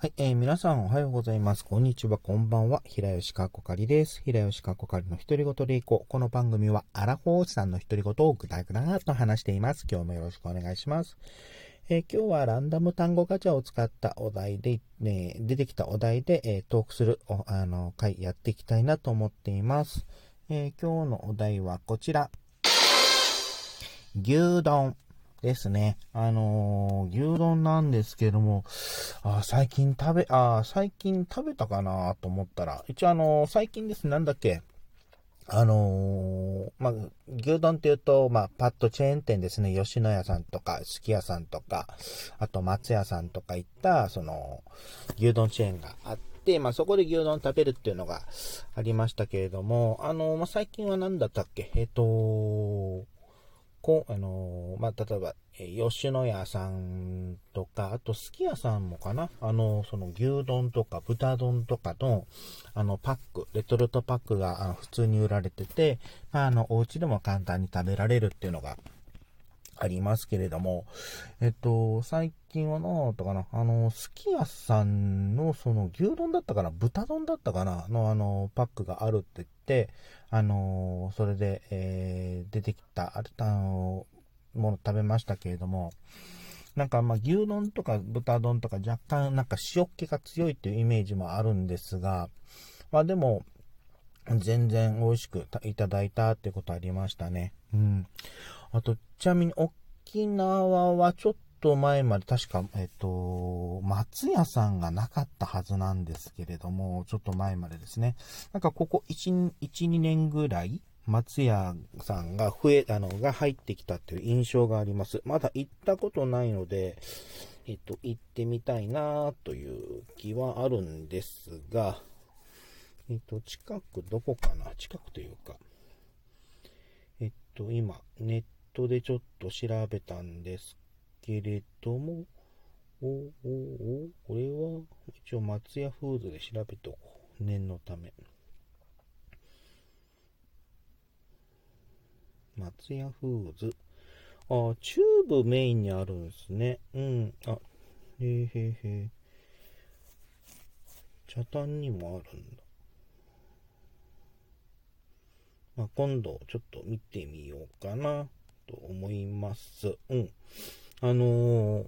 はい、えー、皆さんおはようございます。こんにちは、こんばんは。平吉かこかりです。平吉かこかりの独り言でいこう。この番組は、アラフォーさんの独り言をぐだぐだと話しています。今日もよろしくお願いします。えー、今日はランダム単語ガチャを使ったお題で、ね、出てきたお題で、えー、トークするあの回やっていきたいなと思っています。えー、今日のお題はこちら。牛丼。ですね。あのー、牛丼なんですけども、あ最近食べ、あ最近食べたかなと思ったら、一応あのー、最近です。ね、なんだっけ、あのー、まあ、牛丼って言うと、まあ、パッとチェーン店ですね、吉野家さんとか、すき家さんとか、あと松屋さんとかいった、その、牛丼チェーンがあって、まあ、そこで牛丼食べるっていうのがありましたけれども、あのまあ、最近は何だったっけ？えっ、とこあのー、まあ、例えば、吉野家さんとか、あと、すき家さんもかな。あの、その牛丼とか豚丼とかの、あの、パック、レトルトパックがあの普通に売られてて、まあ、あの、お家でも簡単に食べられるっていうのがありますけれども、えっと、最近はなとかな、あの、すき家さんのその牛丼だったかな、豚丼だったかな、のあの、パックがあるって言って、あの、それで、えー、出てきた、あれ、あの、もの食べましたけれども、なんかまあ牛丼とか豚丼とか若干なんか塩気が強いっていうイメージもあるんですが、まあでも、全然美味しくいただいたってことありましたね。うん。あと、ちなみに沖縄はちょっと前まで確か、えっと、松屋さんがなかったはずなんですけれども、ちょっと前までですね。なんかここ1、1 2年ぐらい、松屋さんが増え、あの、が入ってきたという印象があります。まだ行ったことないので、えっと、行ってみたいなという気はあるんですが、えっと、近くどこかな？近くというか、えっと、今、ネットでちょっと調べたんですけれども、おおおこれは、一応松屋フーズで調べておこう。念のため。松屋フーズ。あ、チューブメインにあるんですね。うん。あ、へへへえ。茶炭にもあるんだ。まあ、今度ちょっと見てみようかなと思います。うん。あのー、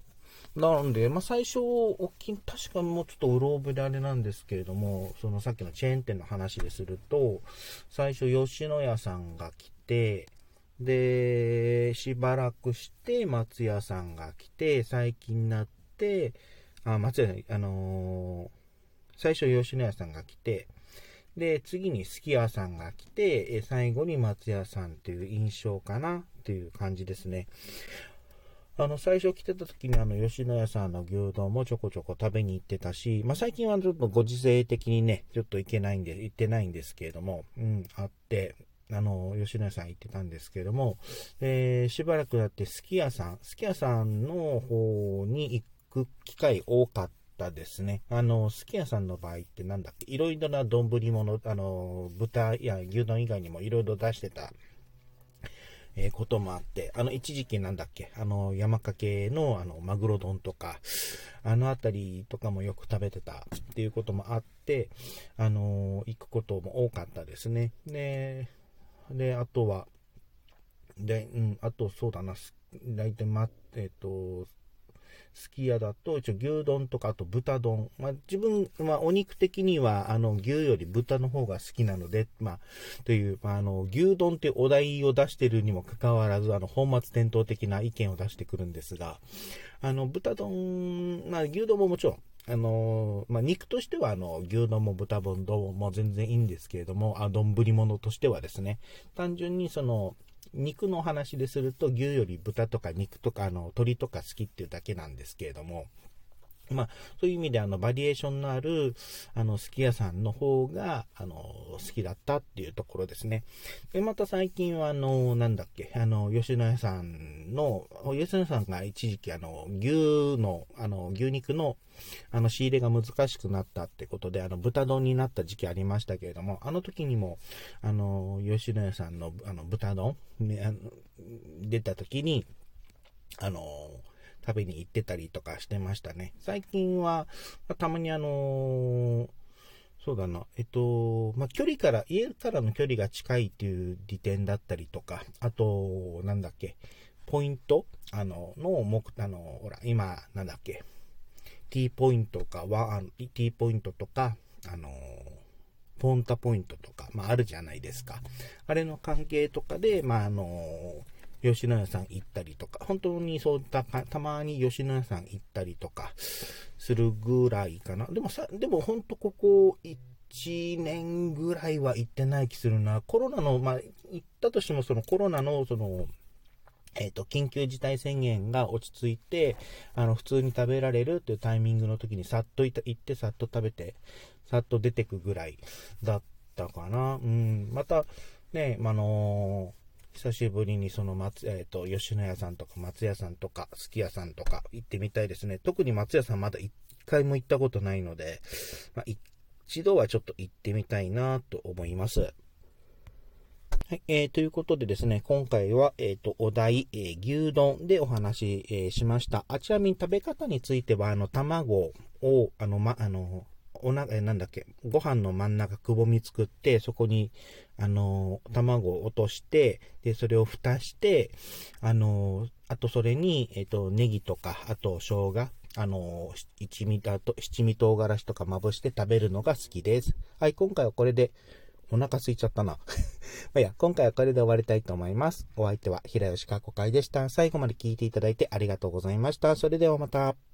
なので、まあ、最初、大きい、確かもうちょっとうろ覚えであれなんですけれども、そのさっきのチェーン店の話ですると、最初、吉野家さんが来て、で、しばらくして松屋さんが来て、最近になって、あ、松屋、あのー、最初吉野家さんが来て、で、次にすき家さんが来て、最後に松屋さんっていう印象かなっていう感じですね。あの、最初来てた時にあの、吉野家さんの牛丼もちょこちょこ食べに行ってたし、まあ、最近はちょっとご時世的にね、ちょっと行けないんで、行ってないんですけれども、うん、あって、あの、吉野家さん行ってたんですけれども、えー、しばらくなってすき家さん、すき家さんの方に行く機会多かったですね。あの、すき家さんの場合ってなんだっけ、いろいろな丼物、あの、豚や牛丼以外にもいろいろ出してたえー、こともあって、あの、一時期なんだっけ、あの、山かけの、あの、マグロ丼とか、あのあたりとかもよく食べてたっていうこともあって、あの行くことも多かったですね。で、で、あとは、で、うん、あとそうだな、大体、ま、えっ、ー、と、すき家だと、一応牛丼とか、あと豚丼。まあ、自分、まあ、お肉的には、あの、牛より豚の方が好きなので、まあ、という、まあ、あの、牛丼ってお題を出してるにもかかわらず、あの、本末転倒的な意見を出してくるんですが、あの、豚丼、まあ、牛丼ももちろん、あのまあ、肉としては、あの、牛丼も豚丼も全然いいんですけれども、あ、丼物としてはですね、単純にその、肉の話ですると牛より豚とか肉とかあの鶏とか好きっていうだけなんですけれども、まあ、そういう意味であのバリエーションのあるあのすき家さんの方があの好きだったっていうところですね。で、また最近はあの、なんだっけ、あの、吉野家さんの、吉野家さんが一時期あの、牛の、あの、牛肉のあの仕入れが難しくなったってことで、あの豚丼になった時期ありましたけれども、あの時にも、あの、吉野家さんのあの豚丼、ね、あの出た時に、あの、食べに行ってたりとかしてましたね。最近は、たまにあのー、そうだな、えっと、まあ、距離から、家からの距離が近いっていう利点だったりとか、あと、なんだっけ、ポイントあの、の目、あの、ほら、今、なんだっけ、T ポイントかは、T ポイントとか、あの、ポンタポイントとか、まあ、あるじゃないですか。あれの関係とかで、まあ、あの、吉野家さん行ったりとか、本当にそういったたまに吉野家さん行ったりとかするぐらいかな。でもさ、でも本当ここ1年ぐらいは行ってない気するな。コロナの、まあ、行ったとしてもそのコロナのその、えっ、ー、と、緊急事態宣言が落ち着いて、あの、普通に食べられるっていうタイミングの時にさっと行って、さっと食べて、さっと出てくぐらいだったかな。うん。また、ね、あのー久しぶりにその松、えっ、ー、と、吉野家さんとか松屋さんとか、すき家さんとか行ってみたいですね。特に松屋さんまだ一回も行ったことないので、まあ、一度はちょっと行ってみたいなと思います。はい、えー、ということでですね、今回は、えっ、ー、と、お題、えー、牛丼でお話し、えー、しました。あ、ちなみに食べ方については、あの、卵を、あの、ま、あの、おな、え、なんだっけ、ご飯の真ん中くぼみ作って、そこに、あの、卵を落として、で、それを蓋して、あの、あとそれに、えっ、と、ネギとか、あと生姜、あの、一味だと、七味唐辛子とかまぶして食べるのが好きです。はい、今回はこれで、お腹空いちゃったな。まあ、いや、今回はこれで終わりたいと思います。お相手は平吉かこ会でした。最後まで聞いていただいてありがとうございました。それではまた。